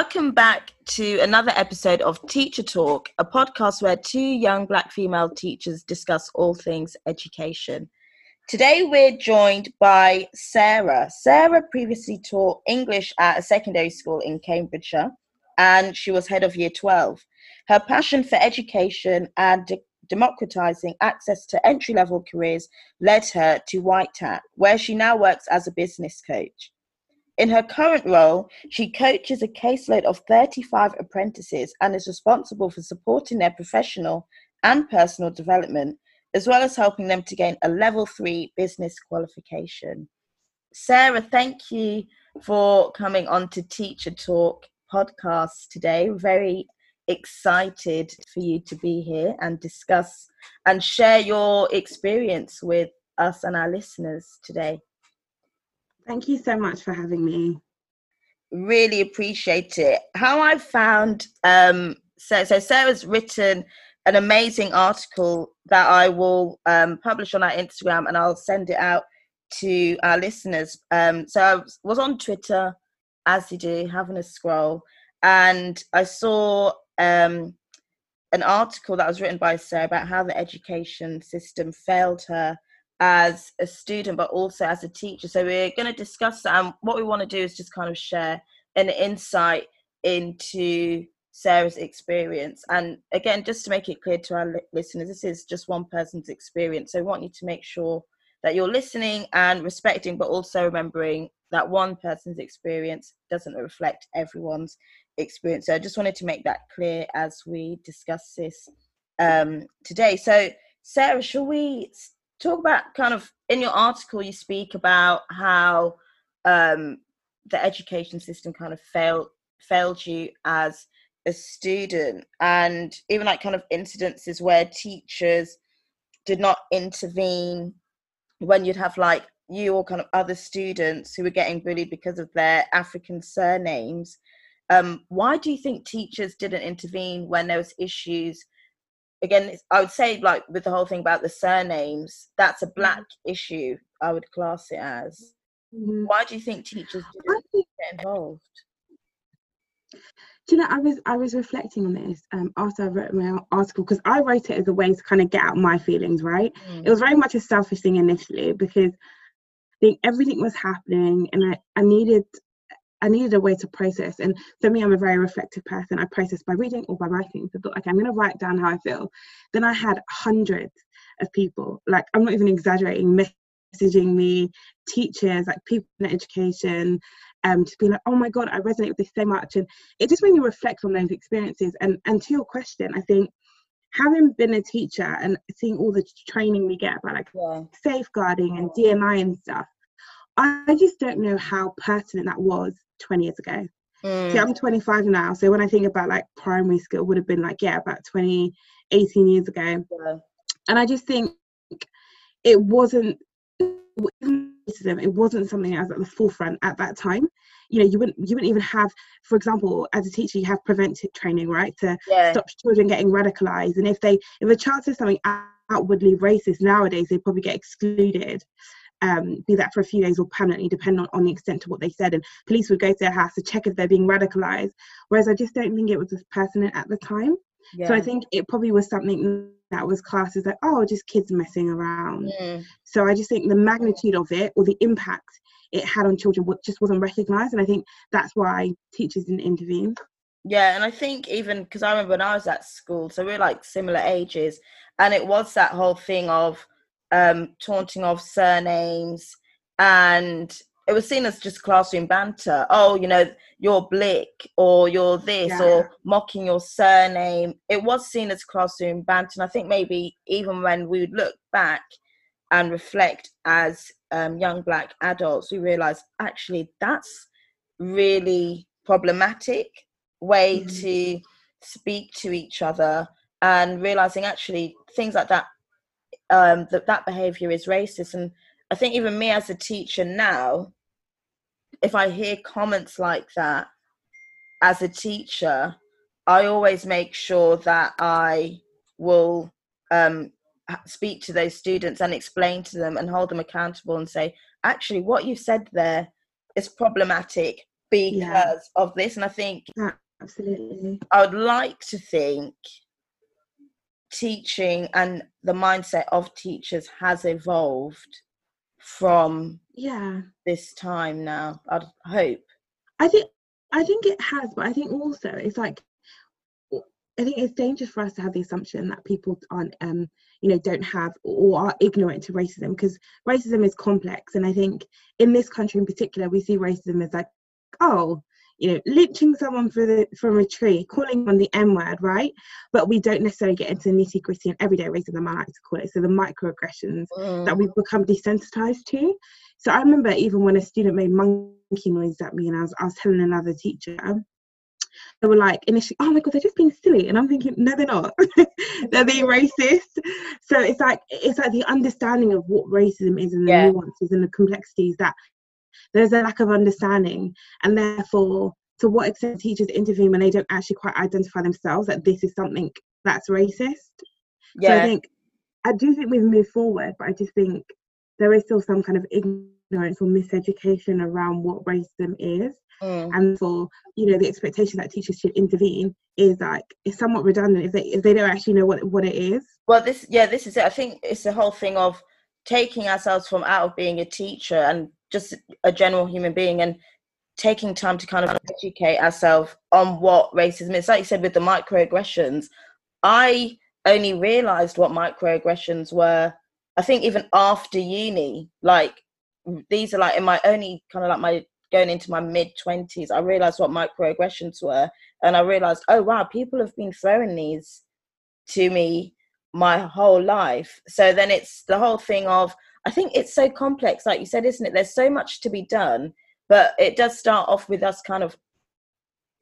Welcome back to another episode of Teacher Talk, a podcast where two young black female teachers discuss all things education. Today we're joined by Sarah. Sarah previously taught English at a secondary school in Cambridgeshire and she was head of year 12. Her passion for education and de- democratizing access to entry level careers led her to White Hat, where she now works as a business coach. In her current role, she coaches a caseload of 35 apprentices and is responsible for supporting their professional and personal development, as well as helping them to gain a level three business qualification. Sarah, thank you for coming on to Teacher Talk podcast today. Very excited for you to be here and discuss and share your experience with us and our listeners today. Thank you so much for having me. Really appreciate it. How I found um, so, so Sarah's written an amazing article that I will um, publish on our Instagram and I'll send it out to our listeners. Um, so I was on Twitter, as you do, having a scroll, and I saw um, an article that was written by Sarah about how the education system failed her as a student but also as a teacher. So we're going to discuss that and what we want to do is just kind of share an insight into sarah's experience. And again just to make it clear to our listeners this is just one person's experience. So i want you to make sure that you're listening and respecting but also remembering that one person's experience doesn't reflect everyone's experience. So i just wanted to make that clear as we discuss this um, today. So sarah shall we talk about kind of in your article you speak about how um, the education system kind of failed failed you as a student. And even like kind of incidences where teachers did not intervene when you'd have like you or kind of other students who were getting bullied because of their african surnames um, why do you think teachers didn't intervene when there was issues again i would say like with the whole thing about the surnames that's a mm-hmm. black mm-hmm. issue i would class it as mm-hmm. why do you think teachers think, get involved do you know i was i was reflecting on this um, after i wrote my article because i wrote it as a way to kind of get out my feelings right mm. it was very much a selfish thing initially because I think everything was happening and I, I needed I needed a way to process. And for me, I'm a very reflective person. I process by reading or by writing. So I thought, okay, I'm going to write down how I feel. Then I had hundreds of people, like, I'm not even exaggerating, messaging me, teachers, like people in education, um, to be like, oh my God, I resonate with this so much. And it just made me reflect on those experiences. And, and to your question, I think having been a teacher and seeing all the training we get about like yeah. safeguarding and D&I and stuff, I just don't know how pertinent that was 20 years ago. Mm. See, I'm 25 now, so when I think about like primary school, would have been like yeah, about 20, 18 years ago. Yeah. And I just think it wasn't it wasn't something that was at the forefront at that time. You know, you wouldn't you wouldn't even have, for example, as a teacher, you have preventive training, right, to yeah. stop children getting radicalized. And if they if a child says something outwardly racist nowadays, they probably get excluded um, be that for a few days or permanently, depending on, on the extent to what they said. And police would go to their house to check if they're being radicalized. Whereas I just don't think it was as pertinent at the time. Yeah. So I think it probably was something that was classed as like, oh, just kids messing around. Mm. So I just think the magnitude of it or the impact it had on children just wasn't recognized. And I think that's why teachers didn't intervene. Yeah, and I think even because I remember when I was at school, so we are like similar ages, and it was that whole thing of um, taunting of surnames, and it was seen as just classroom banter. Oh, you know, you're Blick or you're this yeah. or mocking your surname. It was seen as classroom banter. And I think maybe even when we would look back and reflect as um, young black adults, we realize actually that's really problematic way mm-hmm. to speak to each other and realizing actually things like that um, that that behavior is racist. And I think even me as a teacher now, if I hear comments like that as a teacher, I always make sure that I will um, speak to those students and explain to them and hold them accountable and say, actually, what you said there is problematic because yeah. of this. And I think absolutely, I would like to think teaching and the mindset of teachers has evolved from yeah this time now. I'd hope. I think I think it has, but I think also it's like I think it's dangerous for us to have the assumption that people aren't, um, you know, don't have or are ignorant to racism because racism is complex. And I think in this country in particular, we see racism as like, oh, you know, lynching someone for the, from a tree, calling on the M word, right? But we don't necessarily get into nitty gritty and everyday racism, I like to call it. So the microaggressions mm. that we've become desensitized to. So I remember even when a student made monkey noise at me and I was, I was telling another teacher, they were like initially, oh my god, they're just being silly, and I'm thinking, no, they're not. they're being racist. So it's like it's like the understanding of what racism is and the yeah. nuances and the complexities that there's a lack of understanding, and therefore, to what extent teachers intervene when they don't actually quite identify themselves that this is something that's racist. Yeah. So I think I do think we've moved forward, but I just think there is still some kind of ignorance or miseducation around what racism is. Mm. And for you know the expectation that teachers should intervene is like it's somewhat redundant if they if they don't actually know what what it is. Well, this yeah, this is it. I think it's the whole thing of taking ourselves from out of being a teacher and just a general human being and taking time to kind of educate ourselves on what racism is. Like you said with the microaggressions, I only realized what microaggressions were. I think even after uni, like these are like in my only kind of like my going into my mid 20s, I realized what microaggressions were. And I realized, oh, wow, people have been throwing these to me my whole life. So then it's the whole thing of, I think it's so complex, like you said, isn't it? There's so much to be done, but it does start off with us kind of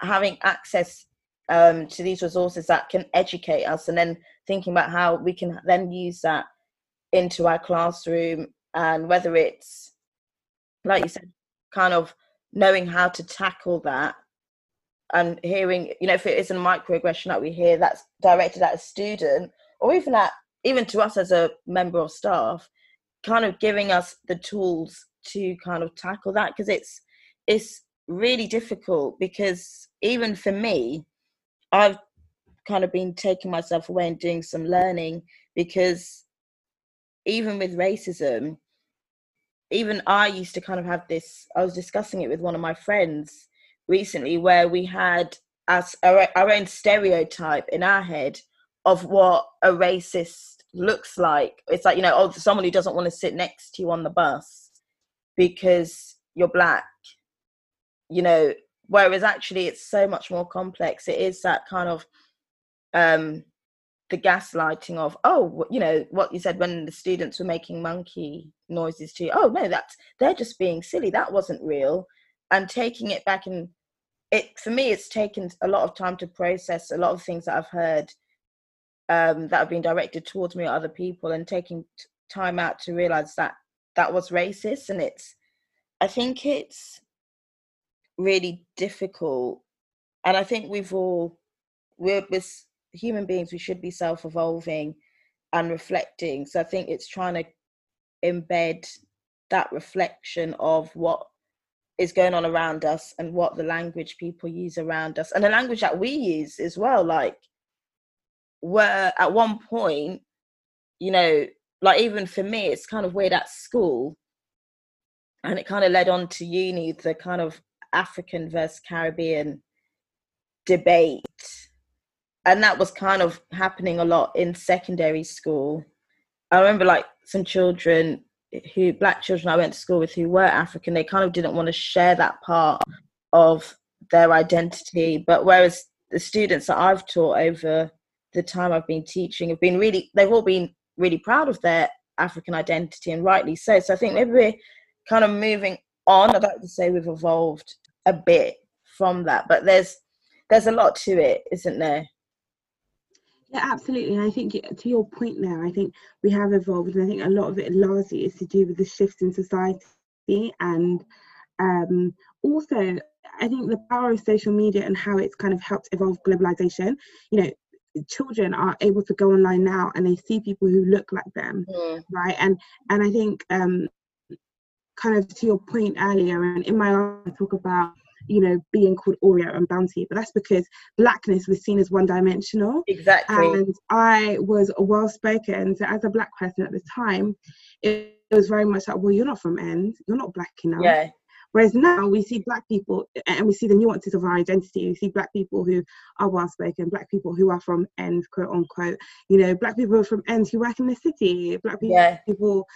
having access um, to these resources that can educate us and then thinking about how we can then use that into our classroom and whether it's like you said kind of knowing how to tackle that and hearing, you know, if it is a microaggression that we hear that's directed at a student or even at even to us as a member of staff, kind of giving us the tools to kind of tackle that because it's it's really difficult because even for me, I've kind of been taking myself away and doing some learning because even with racism, even I used to kind of have this. I was discussing it with one of my friends recently, where we had us our, our own stereotype in our head of what a racist looks like. It's like you know, oh, someone who doesn't want to sit next to you on the bus because you're black. You know, whereas actually it's so much more complex. It is that kind of um the gaslighting of oh you know what you said when the students were making monkey noises to you oh no that's they're just being silly that wasn't real and taking it back and it for me it's taken a lot of time to process a lot of things that i've heard um, that have been directed towards me or other people and taking t- time out to realize that that was racist. And it's i think it's really difficult. And i think we've all we're this human beings we should be self-evolving and reflecting. So i think it's trying to embed that reflection of what is going on around us and what the language people use around us and the language that we use as well like where at one point you know like even for me it's kind of weird at school and it kind of led on to uni the kind of african versus caribbean debate and that was kind of happening a lot in secondary school. I remember like some children who black children I went to school with who were African, they kind of didn't want to share that part of their identity. But whereas the students that I've taught over the time I've been teaching have been really they've all been really proud of their African identity and rightly so. So I think maybe we're kind of moving on. I'd like to say we've evolved a bit from that. But there's there's a lot to it, isn't there? Yeah, absolutely. And I think to your point there, I think we have evolved, and I think a lot of it largely is to do with the shifts in society, and um, also I think the power of social media and how it's kind of helped evolve globalization. You know, children are able to go online now and they see people who look like them, mm. right? And and I think um, kind of to your point earlier, and in my I talk about you know, being called Oreo and Bounty, but that's because blackness was seen as one dimensional. Exactly. And I was well spoken. So as a black person at the time, it, it was very much like, well, you're not from End, you're not black enough. Yeah. Whereas now we see black people and we see the nuances of our identity. We see black people who are well spoken, black people who are from end, quote unquote, you know, black people from end who work in the city, black people, Yeah. people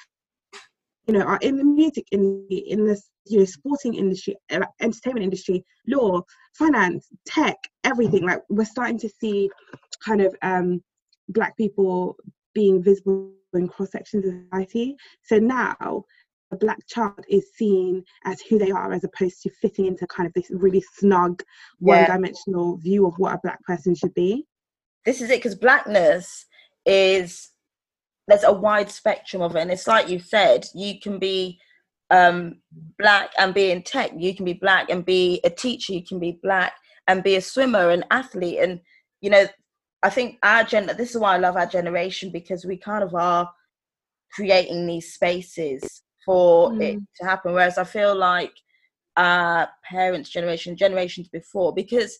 you know, are in the music in in the you know sporting industry, uh, entertainment industry, law, finance, tech, everything. Like we're starting to see kind of um black people being visible in cross sections of society. So now a black child is seen as who they are as opposed to fitting into kind of this really snug Yeah. one-dimensional view of what a black person should be this is it because blackness is there's a wide spectrum of it and it's like you said you can be um black and be in tech you can be black and be a teacher you can be black and be a swimmer an athlete and you know i think our gen this is why i love our generation because we kind of are creating these spaces for it Mm. to happen whereas i feel like our parents generation generations before because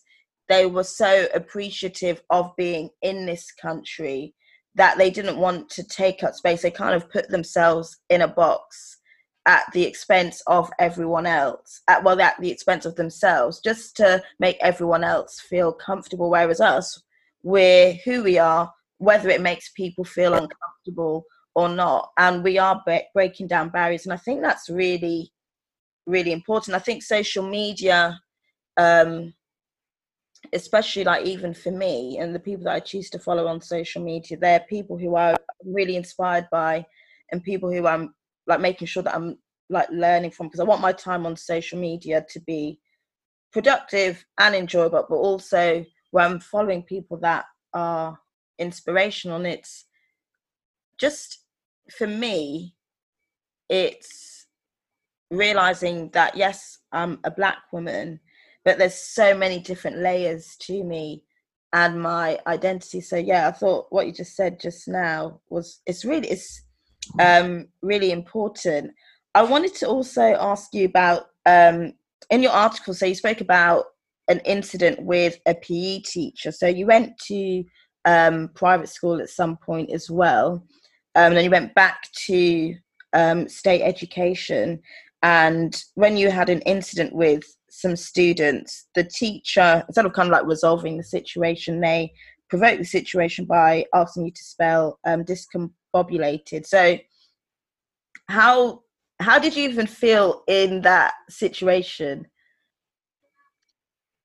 they were so appreciative of being in this country that they didn't want to take up space. They kind of put themselves in a box at the expense of everyone else, at well, at the expense of themselves, just to make everyone else feel comfortable. Whereas us, we're who we are, whether it makes people feel uncomfortable or not, and we are bre- breaking down barriers. And I think that's really, really important. I think social media. Um, especially like even for me and the people that I choose to follow on social media, they're people who i'm really inspired by and people who I'm like making sure that I'm like learning from because I want my time on social media to be productive and enjoyable, but also where I'm following people that are inspirational. And it's just for me, it's realizing that yes, I'm a black woman but there's so many different layers to me and my identity. So yeah i thought what you just said just now was it's really it's um really important. I wanted to also ask you about um in your article so you spoke about an incident with a pe teacher. So you went to um private school at some point as well um and then you went back to um state education and when you had an incident with some students, the teacher, instead of kind of like resolving the situation, they provoked the situation by asking you to spell um, discombobulated. So, how how did you even feel in that situation?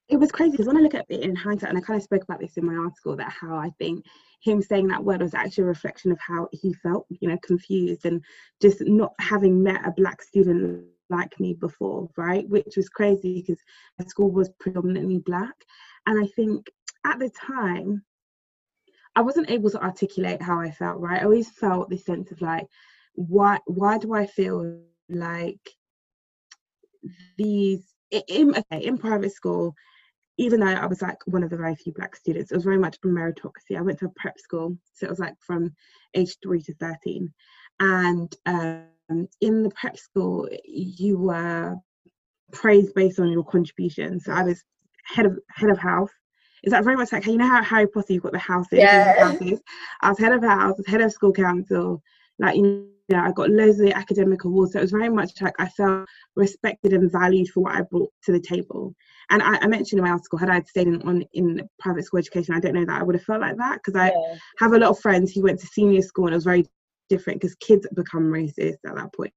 It was crazy because when I look at it in hindsight, and I kind of spoke about this in my article, that how I think him saying that word was actually a reflection of how he felt, you know, confused and just not having met a black student like me before, right? Which was crazy because the school was predominantly black. And I think at the time, I wasn't able to articulate how I felt, right? I always felt this sense of like, why why do I feel like these in okay, in private school, even though I was like one of the very few black students, it was very much a meritocracy. I went to a prep school, so it was like from age three to 13. And um, in the prep school, you were praised based on your contribution. So I was head of head of house. Is that very much like you know how Harry Potter you've got the houses, Yeah. houses? I was head of house, I head of school council, like you know, I got loads of the academic awards. So it was very much like I felt respected and valued for what I brought to the table. And I, I mentioned in my article, had I stayed in on in private school education, I don't know that I would have felt like that because I Yeah. have a lot of friends who went to senior school and it was very different because kids become racist at that point.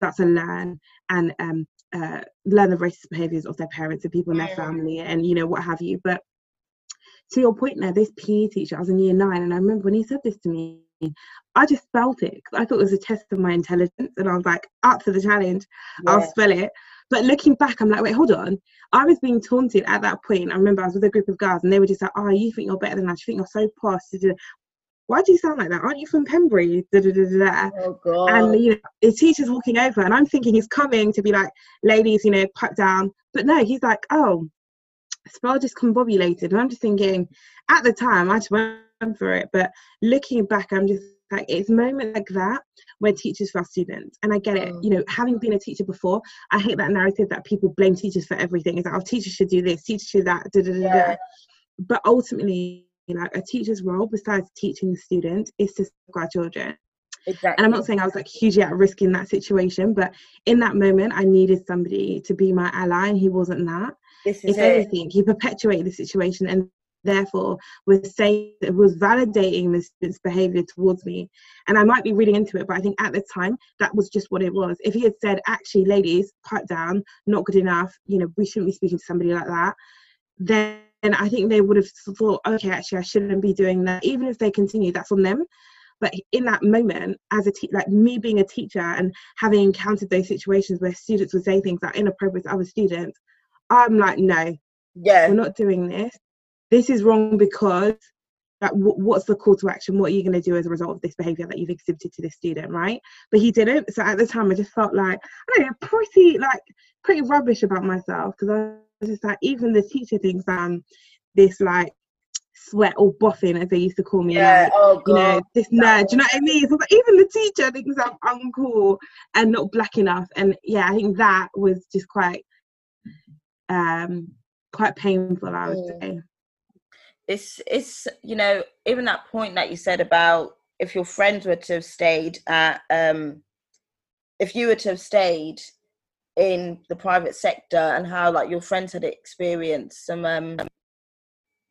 That's a learn and um, uh, learn the racist behaviors of their parents and people in their family and you know what have you. But to your point now, this PE teacher, I was in year nine, and I remember when he said this to me, I just felt it 'cause I thought it was a test of my intelligence, and I was like, up for the challenge, I'll spell it. But looking back, I'm like, wait, hold on. I was being taunted at that point. I remember I was with a group of girls, and they were just like, oh, you think you're better than us? You think you're so posh? da, da, da." Why do you sound like that? Aren't you from Pembury? Da, da, da, da, da. Oh god. And you know, the teacher's walking over, and I'm thinking he's coming to be like, ladies, you know, pipe down. But no, he's like, oh, spell discombobulated. And I'm just thinking, at the time, I just went for it. But looking back, I'm just like it's moments like that where teachers for our students and i get it you know having been a teacher before i hate that narrative that people blame teachers for everything it's like oh teachers should do this teachers should do that da, da, da, yeah. but ultimately like a teacher's role besides teaching the student is to safeguard children Exactly. And I'm not saying I was like hugely at risk in that situation, but in that moment, I needed somebody to be my ally, and he wasn't that. This if it. anything, he perpetuated the situation and therefore was saying was validating the student's behavior towards me. And i might be reading into it but i think at the time that was just what it was. If he had said actually ladies pipe down not good enough you know we shouldn't be speaking to somebody like that then i think they would have thought okay actually i shouldn't be doing that even if they continue that's on them. But in that moment as a te- like me being a teacher and having encountered those situations where students would say things that are inappropriate to other students i'm like no yeah. we're not doing this this is wrong because like, w- what's the call to action what are you going to do as a result of this behavior that you've exhibited to this student right but he didn't so at the time i just felt like i don't know pretty like pretty rubbish about myself because i was just like even the teacher thinks i'm this like sweat or boffin, as they used to call me. Yeah, like, oh you know, this nerd. Do you know what I mean? So like, even the teacher thinks I'm uncool and not black enough. And yeah, I think that was just quite, um, quite painful. I would mm. say. It's it's you know even that point that you said about if your friends were to have stayed at um, if you were to have stayed in the private sector and how like your friends had experienced some um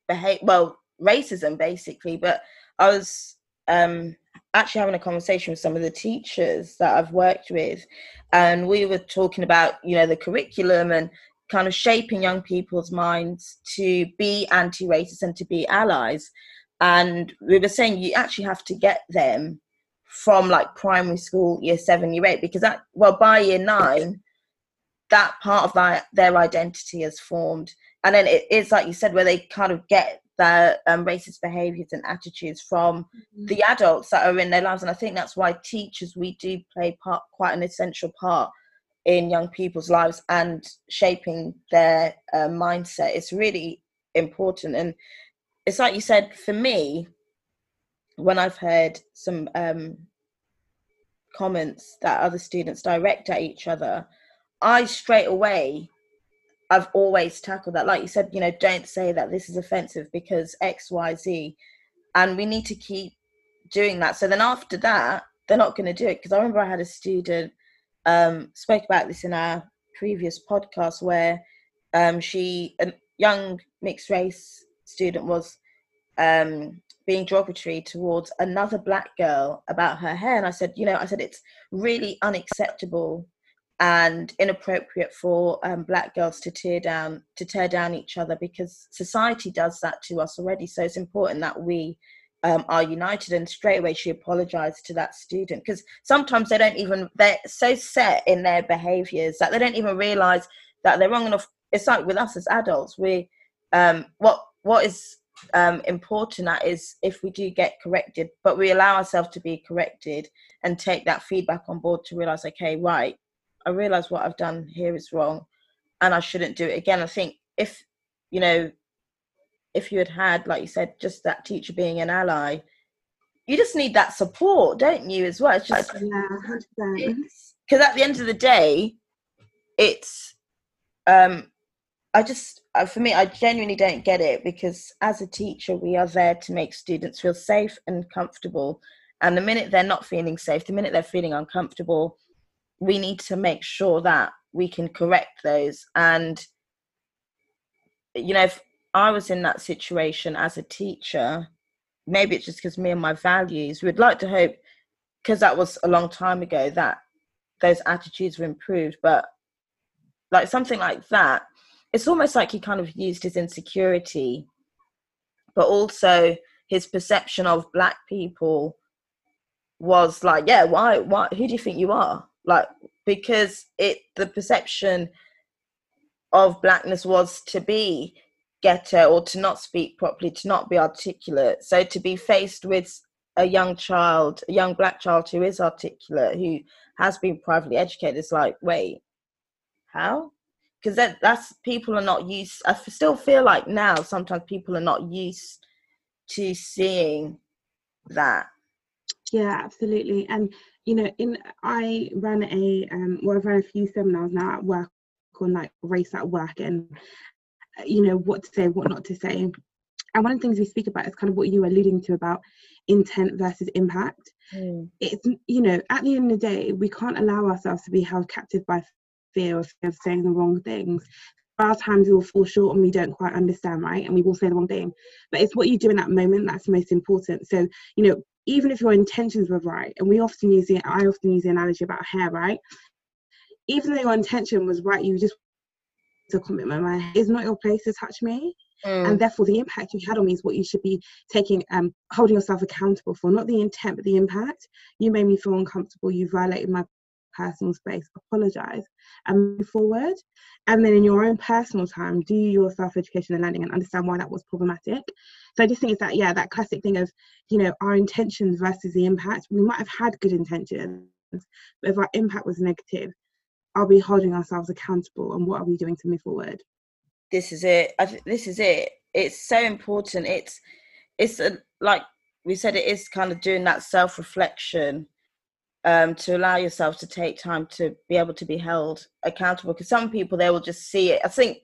behave well racism basically but i was um actually having a conversation with some of the teachers that i've worked with and we were talking about you know the curriculum and kind of shaping young people's minds to be anti-racist and to be allies. And we were saying you actually have to get them from like primary school year seven year eight because that well by year nine that part of that, their identity has formed. And then it is like you said where they kind of get their um, racist behaviors and attitudes from mm-hmm. the adults that are in their lives. And i think that's why teachers we do play part quite an essential part in young people's lives and shaping their uh, mindset it's really important and it's like you said for me when i've heard some um, comments that other students direct at each other i straight away I've always tackled that. Like you said, you know, don't say that this is offensive because X, Y, Z. And we need to keep doing that. So then after that, they're not going to do it. Because I remember I had a student um, spoke about this in our previous podcast where um, she, a young mixed race student, was um, being derogatory towards another black girl about her hair. And I said, you know, I said, it's really unacceptable and inappropriate for um, black girls to tear down to tear down each other because society does that to us already so it's important that we um, are united and straight away she apologized to that student because sometimes they don't even they're so set in their behaviors that they don't even realize that they're wrong enough it's like with us as adults we um, what what is um, important that is if we do get corrected but we allow ourselves to be corrected and take that feedback on board to realize okay right I realize what I've done here is wrong and I shouldn't do it again. I think if, you know, if you had had, like you said, just that teacher being an ally, you just need that support, don't you, as well? It's just, yeah, because at the end of the day, it's, um, I just, uh, for me, I genuinely don't get it because as a teacher, we are there to make students feel safe and comfortable. And the minute they're not feeling safe, the minute they're feeling uncomfortable, we need to make sure that we can correct those and you know if i was in that situation as a teacher maybe it's just because me and my values. We'd like to hope because that was a long time ago that those attitudes were improved but like something like that it's almost like he kind of used his insecurity but also his perception of black people was like yeah why why who do you think you are? Like because it the perception of blackness was to be ghetto or to not speak properly to not be articulate. So to be faced with a young child a young black child who is articulate who has been privately educated it's like wait how? Because that, that's people are not used i still feel like now sometimes people are not used to seeing that. Yeah, absolutely. And you know, in I ran a um well, I've run a few seminars now at work on like race at work and you know what to say, what not to say. And one of the things we speak about is kind of what you were alluding to about intent versus impact. Mm. It's you know, at the end of the day, we can't allow ourselves to be held captive by fear of saying the wrong things are times we will fall short and we don't quite understand, right? And we will say the wrong thing. But it's what you do in that moment that's most important. So, you know, even if your intentions were right, and we often use it, I often use the analogy about hair, right? Even though your intention was right, you just to commitment my is not your place to touch me. Mm. And therefore, the impact you had on me is what you should be taking, um, holding yourself accountable for, not the intent, but the impact. You made me feel uncomfortable. You violated my personal space, apologize and move forward. And then in your own personal time, do your self education and learning and understand why that was problematic. So I just think it's that, yeah, that classic thing of, you know, our intentions versus the impact. We might have had good intentions, but if our impact was negative, are we holding ourselves accountable and what are we doing to move forward? This is it. Th- this is it. It's so important. It's, it's a, like we said, it is kind of doing that self reflection um, to allow yourself to take time to be able to be held accountable. Because some people they will just see it. I think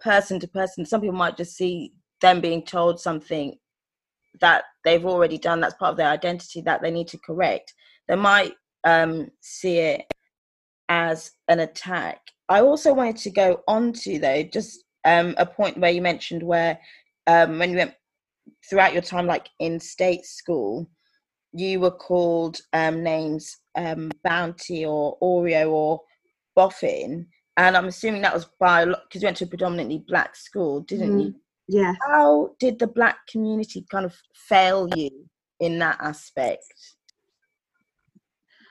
person to person, some people might just see them being told something that they've already done. That's part of their identity that they need to correct. They might um, see it as an attack. I also wanted to go on to though just um, a point where you mentioned where um, when you went throughout your time like in state school you were called um, names um, Bounty or Oreo or Boffin, and I'm assuming that was by because you went to a predominantly black school, didn't mm, you? Yeah. How did the black community kind of fail you in that aspect?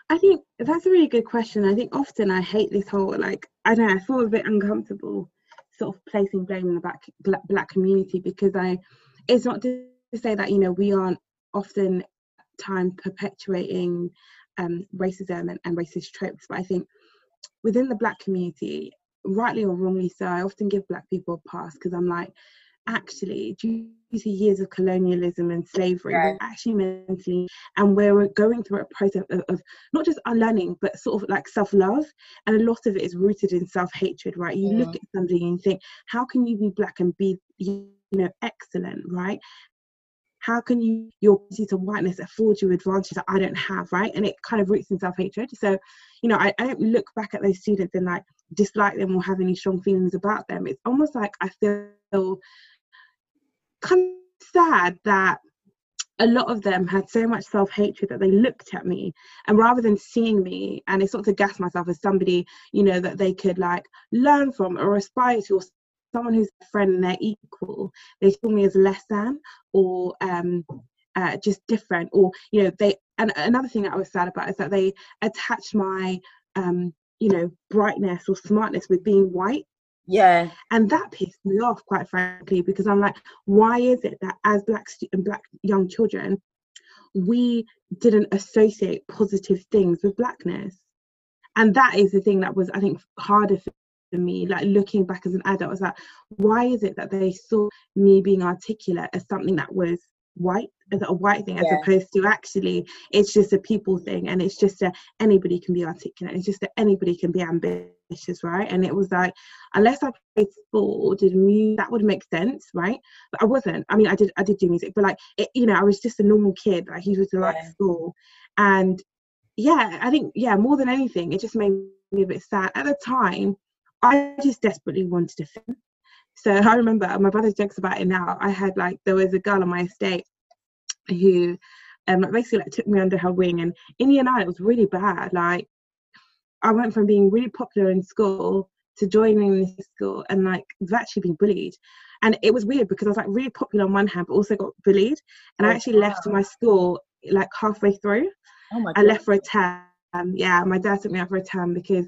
I think that's a really good question. I think often I hate this whole like I don't know. I feel a bit uncomfortable sort of placing blame in the black black, community because I it's not to say that you know we aren't often time perpetuating um, racism and, and racist tropes. But I think within the black community, rightly or wrongly so, I often give black people a pass because I'm like, actually, due to years of colonialism and slavery, we're actually mentally, and we're going through a process of, of, not just unlearning, but sort of like self love. And a lot of it is rooted in self hatred, right? You look mm. at somebody and you think, how can you be black and be, you know, excellent, right? how can you your ability to whiteness afford you advantages that I don't have, right? And it kind of roots in self-hatred. So, you know, I, I don't look back at those students and like dislike them or have any strong feelings about them. It's almost like I feel kind of sad that a lot of them had so much self-hatred that they looked at me and rather than seeing me and it's sort of gas myself as somebody you know that they could like learn from or aspire to or someone who's a friend and they're equal, they saw me as less than or um, uh, just different. Or, you know, they, and another thing that I was sad about is that they attached my, um, you know, brightness or smartness with being white. Yeah. And that pissed me off, quite frankly, because I'm like, why is it that as black and black young children, we didn't associate positive things with blackness? And that is the thing that was, I think, harder for for me like looking back as an adult I was like why is it that they saw me being articulate as something that was white as a white thing as yeah. opposed to actually it's just a people thing and it's just that anybody can be articulate it's just that anybody can be ambitious right and it was like unless i played sport or did music that would make sense right but i wasn't i mean i did i did do music but like it, you know i was just a normal kid like he was like yeah. school and yeah i think yeah more than anything it just made me a bit sad at the time I just desperately wanted to film. So I remember my brother jokes about it now. I had like there was a girl on my estate who um basically like took me under her wing and in the end it was really bad. Like I went from being really popular in school to joining this school and like actually being bullied. And it was weird because I was like really popular on one hand but also got bullied. And oh, I actually wow. left my school like halfway through. Oh my God. I left for a term. Yeah, my dad took me out for a term because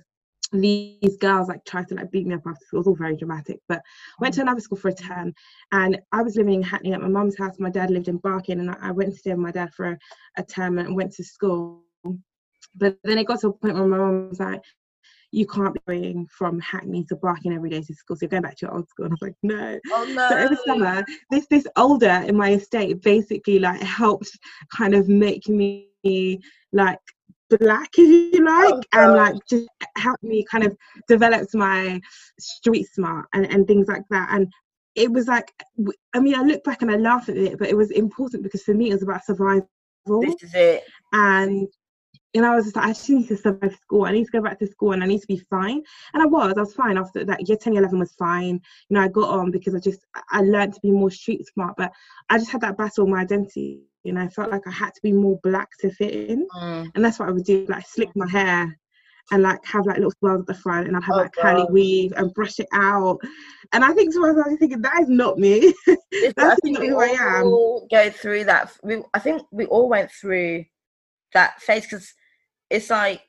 these girls like tried to like beat me up after school. It was all very dramatic. But went to mm. another school for a term, and I was living in Hackney at my mum's house. My dad lived in Barking, and I went to stay with my dad for a, a term and went to school. But then it got to a point where my mum was like, "You can't be going from Hackney to Barking every day to school. So you're going back to your old school." And I was like, "No." Oh no. So over summer, this this older in my estate basically like helped kind of make me like black if you like oh, and like just helped me kind of develop my street smart and, and things like that and it was like i mean i look back and i laugh at it but it was important because for me it was about survival this is it and and I was just like, I just need to survive school. I need to go back to school and I need to be fine. And I was, I was fine after that. Year 10, 11 was fine. You know, I got on because I just, I learned to be more street smart. But I just had that battle with my identity. You know, I felt like I had to be more black to fit in. Mm. And that's what I would do, like slick my hair and like have like little swirls at the front and I'd have oh, like curly weave and brush it out. And I think so I was thinking that is not me. That's not who I am. We all go through that. We, I think we all went through that phase because it's like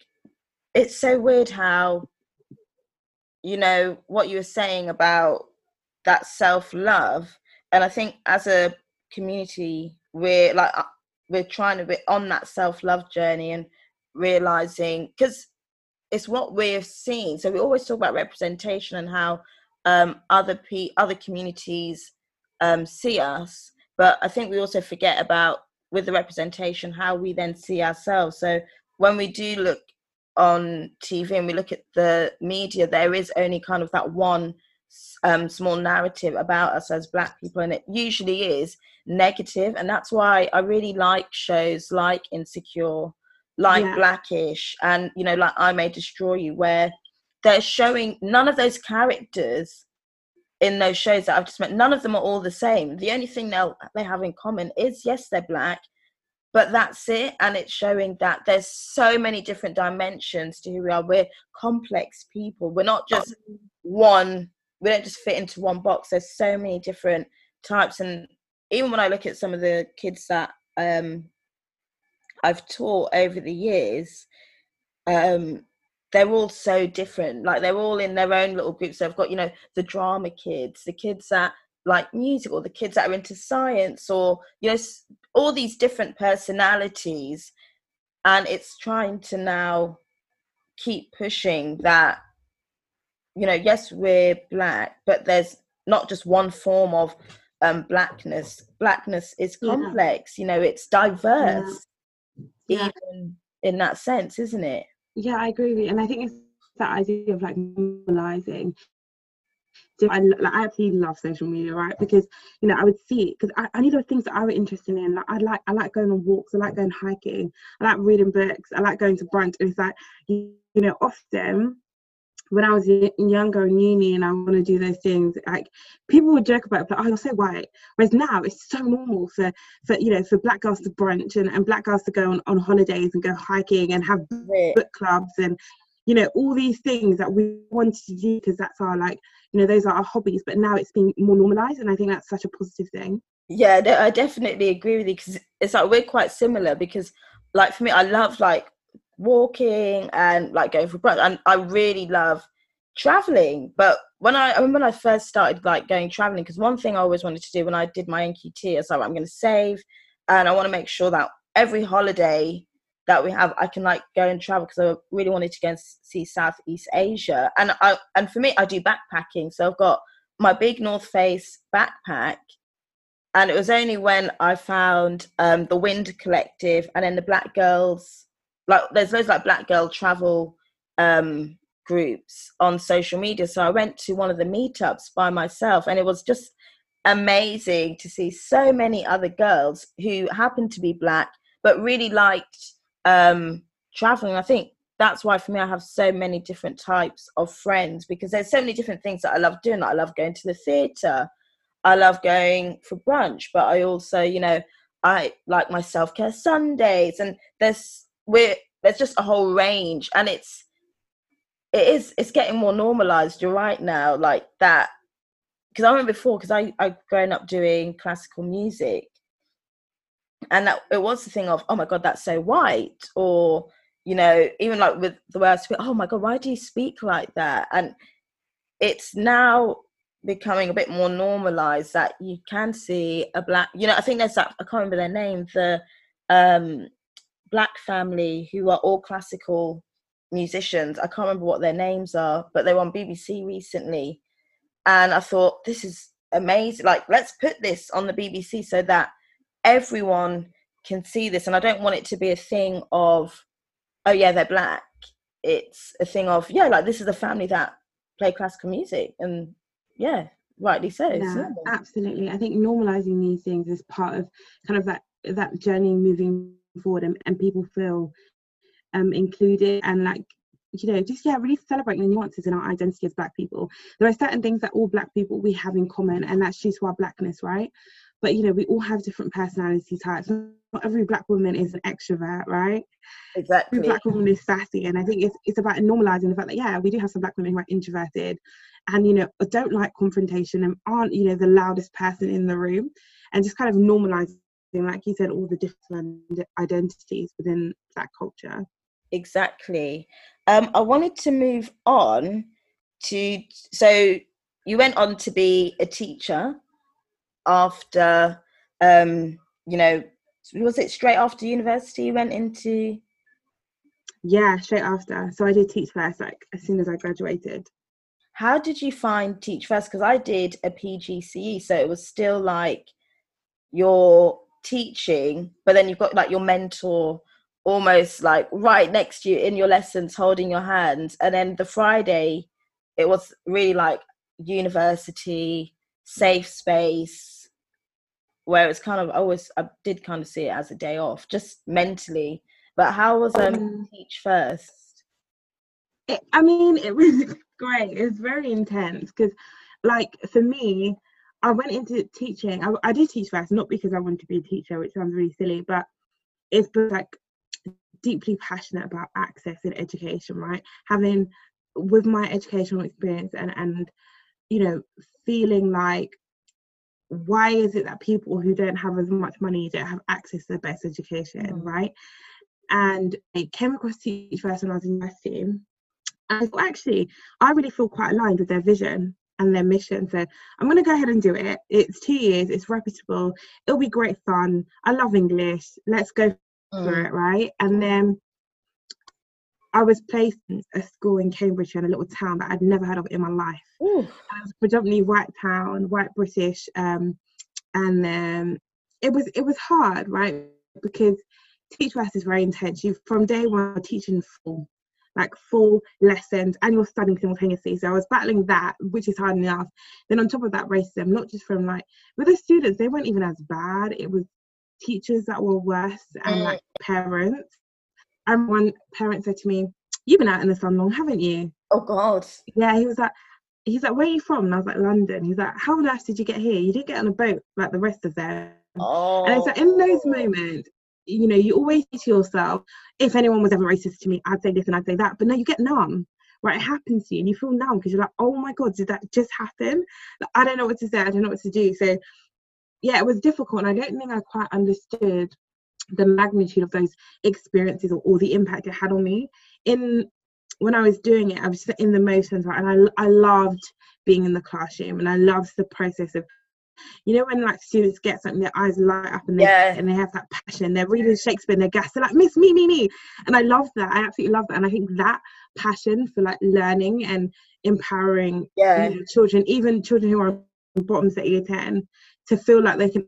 it's so weird how you know what you were saying about that self love and i think as a community we're like uh, we're trying to be on that self love journey and realizing because it's what we've seen so we always talk about representation and how um, other pe- other communities um, see us but i think we also forget about with the representation how we then see ourselves. So when we do look on TV and we look at the media, there is only kind of that one um, small narrative about us as Black people, and it usually is negative. And that's why I really like shows like Insecure, like yeah. Black-ish, and you know, like I May Destroy You, where they're showing none of those characters in those shows that I've just met. None of them are all the same. The only thing they they have in common is yes, they're black, but that's it and it's showing that there's so many different dimensions to who we are. We're complex people. We're not just one we don't just fit into one box. There's so many different types and even when i look at some of the kids that um, i've taught over the years um, they're all so different. Like they're all in their own little groups. So i've got you know the drama kids the kids that like music or the kids that are into science or you know all these different personalities and it's trying to now keep pushing that you know yes we're black but there's not just one form of um blackness blackness is complex yeah. you know it's diverse yeah. even yeah. in that sense isn't it yeah i agree with you and i think it's that idea of like normalizing I, like, I absolutely love social media, right? Because you know I would see it because I, I need those things that I were interested in. Like I like I like going on walks, I like going hiking, I like reading books, I like going to brunch. And it's like you, you know often when I was younger in uni and I want to do those things, like people would joke about it, like, oh, you're so white. Whereas now it's so normal for, for you know, for black girls to brunch and, and black girls to go on, on holidays and go hiking and have book clubs and, you know, all these things that we wanted to do because that's our like you know those are our hobbies but now it's being more normalized and i think that's such a positive thing. Yeah i definitely agree with you because it's like we're quite similar because like for me i love like walking and like going for brunch and i really love traveling but when i, I remember when i first started like going traveling because one thing i always wanted to do when i did my nqt is like i'm going to save and i want to make sure that every holiday that we have i can like go and travel because i really wanted to go and see southeast asia. And i and for me i do backpacking. So i've got my big north face backpack and it was only when i found um, the wind collective and then the black girls like there's those like black girl travel um, groups on social media. So i went to one of the meetups by myself and it was just amazing to see so many other girls who happened to be black but really liked um, traveling. I think that's why for me I have so many different types of friends because there's so many different things that I love doing. I love going to the theatre. I love going for brunch, but I also, you know, I like my self care Sundays, and there's we're there's just a whole range, and it's it is it's getting more normalized. You're right now, like that, because I remember before, because I I grown up doing classical music, and that it was the thing of oh my god that's so white or you know even like with the way i speak oh my god why do you speak like that? And it's now becoming a bit more normalized that you can see a black you know i think there's that i can't remember their name the um black family who are all classical musicians. I can't remember what their names are but they were on bbc recently. And i thought this is amazing. Like let's put this on the bbc so that everyone can see this, and I don't want it to be a thing of, oh yeah, they're black. It's a thing of yeah, like this is a family that play classical music, and yeah, rightly so. Yeah, absolutely. I think normalizing these things is part of kind of that that journey moving forward, and, and people feel um included and like you know, just yeah, really celebrating the nuances in our identity as Black people. There are certain things that all Black people we have in common, and that's due to our Blackness, right? But you know, we all have different personality types. Not every Black woman is an extrovert, right? Exactly. Every Black woman is sassy, and I think it's it's about normalizing the fact that yeah, we do have some Black women who are introverted, and you know, don't like confrontation and aren't you know the loudest person in the room, and just kind of normalizing, like you said, all the different identities within Black culture. Exactly. Um, I wanted to move on to so you went on to be a teacher after um, you know was it straight after university you went into? Yeah straight after. So i did teach first like as soon as i graduated. How did you find teach first? Because i did a pgce so it was still like you're teaching but then you've got like your mentor almost like right next to you in your lessons holding your hands and then the friday it was really like university safe space where it's kind of always i did kind of see it as a day off just mentally. But how was um, um teach first? it, i mean it was great. It was very intense because like for me i went into teaching I, I did teach first not because i wanted to be a teacher which sounds really silly but it's like deeply passionate about access in education, right? Having with my educational experience and and you know feeling like why is it that people who don't have as much money don't have access to the best education, mm. right? And I came across Teach First when I was in university. And I thought, actually, I really feel quite aligned with their vision and their mission. So I'm going to go ahead and do it. It's two years, it's reputable, it'll be great fun. I love English. Let's go mm. for it, right? And then I was placed in a school in Cambridge in a little town that I'd never heard of in my life. Ooh. It was predominantly white town, white British, um, and um, it was it was hard, right? Because Teach First is very intense. You from day one teaching full, like full lessons, and you're studying simultaneously. So I was battling that, which is hard enough. Then on top of that, racism, not just from like with the students, they weren't even as bad. It was teachers that were worse and mm. like parents. And one parent said to me, You've been out in the sun long, haven't you? Oh God. Yeah, he was like he's like, Where are you from? And I was like, London. He's like, How on earth did you get here? You didn't get on a boat like the rest of them. Oh. And it's like in those oh. moments, you know, you always say to yourself, if anyone was ever racist to me, I'd say this and I'd say that. But no, you get numb. Right, it happens to you and you feel numb because you're like, oh my god, did that just happen? Like, I don't know what to say, I don't know what to do. So yeah, it was difficult. And I don't think I quite understood the magnitude of those experiences or, or the impact it had on me. In when I was doing it, I was just in the motions, right? And I I loved being in the classroom and I loved the process of you know when like students get something their eyes light up and they yeah. and they have that passion they're reading shakespeare and they're gassed they're like miss me me me and i love that i absolutely love that and i think that passion for like learning and empowering yeah. you know, children even children who are bottoms at year 10 to feel like they can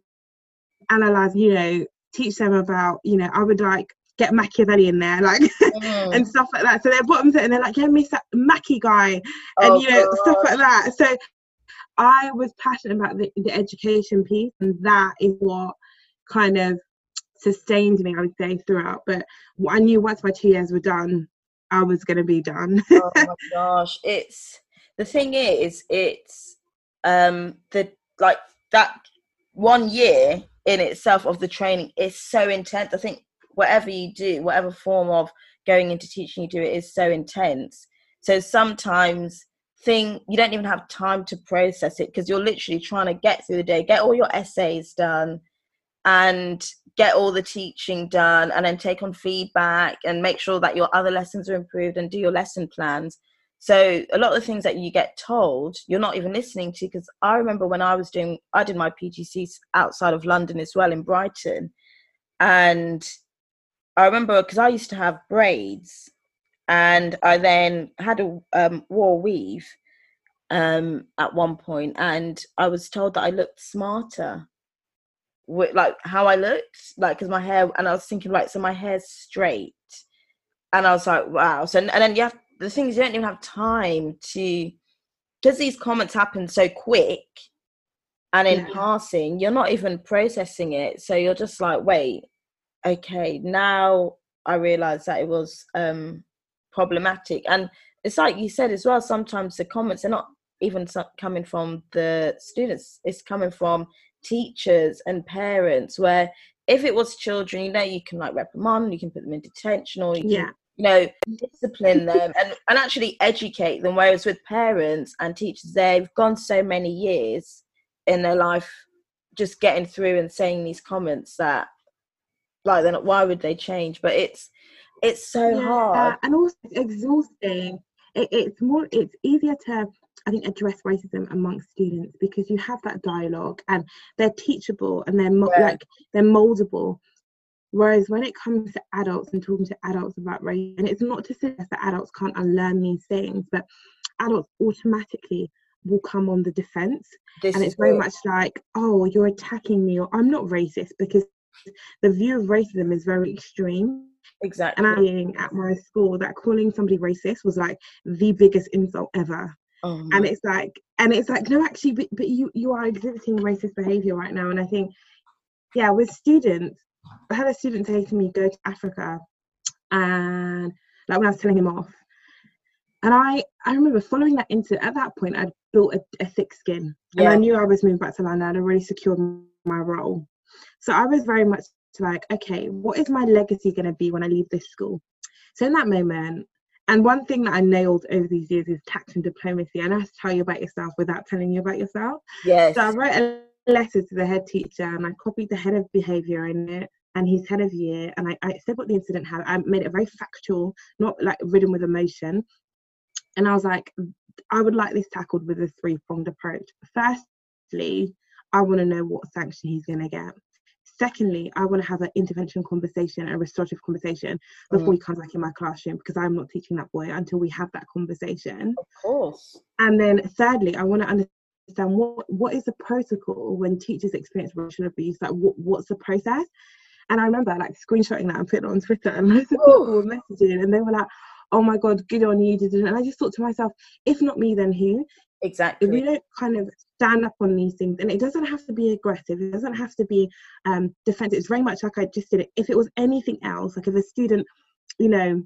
analyze, you know, teach them about, you know, I would like get Machiavelli in there, like mm. and stuff like that. So they're bottoms and they're like, yeah, Miss Mackie guy, and oh, you know, gosh. stuff like that. So I was passionate about the, the education piece, and that is what kind of sustained me, I would say, throughout. But I knew once my two years were done, I was going to be done. oh my gosh, it's the thing is, it's um the like that one year in itself of the training is so intense. I think whatever you do, whatever form of going into teaching you do, it is so intense. So sometimes thing you don't even have time to process it because you're literally trying to get through the day, get all your essays done, and get all the teaching done, and then take on feedback and make sure that your other lessons are improved and do your lesson plans. So a lot of the things that you get told, you're not even listening to. Because I remember when I was doing, I did my PGCE outside of London as well in Brighton, and I remember because I used to have braids, and I then had a um, wore weave um, at one point, and I was told that I looked smarter with, like how I looked, like because my hair, and I was thinking, like, so my hair's straight, and I was like, wow. So and then you have the thing is, you don't even have time to because these comments happen so quick and in yeah. passing, you're not even processing it. So you're just like, wait, okay, now I realize that it was um problematic. And it's like you said as well, sometimes the comments are not even coming from the students, it's coming from teachers and parents where if it was children, you know, you can like reprimand, you can put them in detention, or you yeah. can, you know, discipline them and, and actually educate them. Whereas with parents and teachers, they've gone so many years in their life just getting through and saying these comments that like they're not why would they change? But it's it's so yeah, hard. And also it's exhausting. It, it's more it's easier to I think address racism amongst students because you have that dialogue and they're teachable and they're mo- yeah. like they're moldable. Whereas when it comes to adults and talking to adults about race, and it's not to suggest that adults can't unlearn these things, but adults automatically will come on the defense. This and it's very much like, oh, you're attacking me, or I'm not racist because the view of racism is very extreme. Exactly. And being at my school that calling somebody racist was like the biggest insult ever. Oh, and it's like, and it's like, no, actually, but, but you you are exhibiting racist behavior right now. And I think, yeah, with students, I had a student say to me, "Go to Africa," and like when I was telling him off, and I I remember following that into at that point I'd built a, a thick skin, yeah. and I knew I was moving back to London. And I'd already secured my role, so I was very much like, okay, what is my legacy going to be when I leave this school? So in that moment, and one thing that I nailed over these years is tact and diplomacy. And I have to tell you about yourself without telling you about yourself. Yes. So I wrote a letter to the head teacher and I copied the head of behaviour in it and his head of year. And I, I said what the incident had. I made it very factual, not like ridden with emotion. And I was like, I would like this tackled with a three pronged approach. Firstly, I want to know what sanction he's going to get. Secondly, I want to have an intervention conversation, a restorative conversation before mm. he comes back in my classroom because I'm not teaching that boy until we have that conversation. Of course. And then thirdly, I want to understand what what is the protocol when teachers experience racial abuse? Like what, what's the process? And I remember like screenshotting that and putting it on Twitter and loads of people were messaging and they were like, oh my god, good on you. did And I just thought to myself, if not me, then who? Exactly. If we don't kind of stand up on these things, and it doesn't have to be aggressive, it doesn't have to be um, defensive. It's very much like I just did it. If it was anything else, like if a student, you know,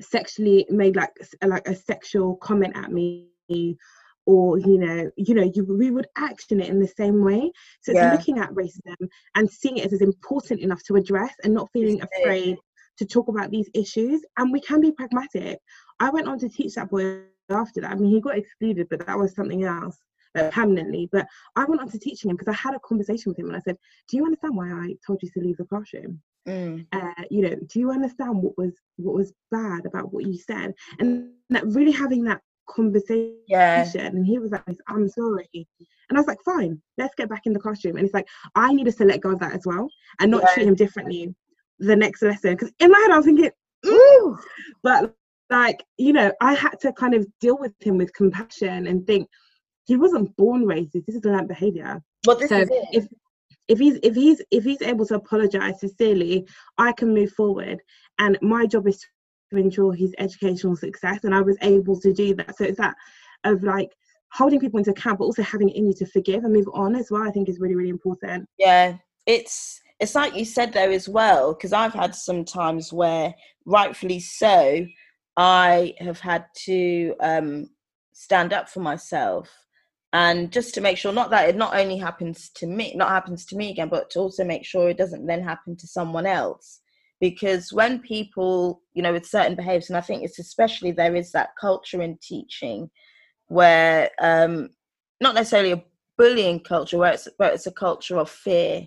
sexually made like like a sexual comment at me or you know you know you we would action it in the same way so yeah. it's looking at racism and seeing it as, as important enough to address and not feeling afraid to talk about these issues and we can be pragmatic i went on to teach that boy after that. I mean, he got excluded, but that was something else uh, permanently. But I went on to teaching him because I had a conversation with him and I said, "Do you understand why I told you to leave the classroom? Mm. Uh, you know, do you understand what was what was bad about what you said?" And that really having that conversation. Yeah. And he was like, "I'm sorry." And I was like, "Fine, let's get back in the classroom." And it's like, I need to let go of that as well and not yeah. treat him differently the next lesson. Because in my head, I was thinking, mm. Ooh. but like you know i had to kind of deal with him with compassion and think he wasn't born racist this is learned behavior well, this so is it. if if he's if he's if he's able to apologize sincerely i can move forward and my job is to ensure his educational success and i was able to do that. So it's that of like holding people into account but also having it in you to forgive and move on as well i think is really really important. Yeah it's it's like you said though as well because i've had some times where rightfully so I have had to um, stand up for myself. And just to make sure not that it not only happens to me not happens to me again but to also make sure it doesn't then happen to someone else because when people you know with certain behaviors and i think it's especially there is that culture in teaching where um not necessarily a bullying culture where it's but it's a culture of fear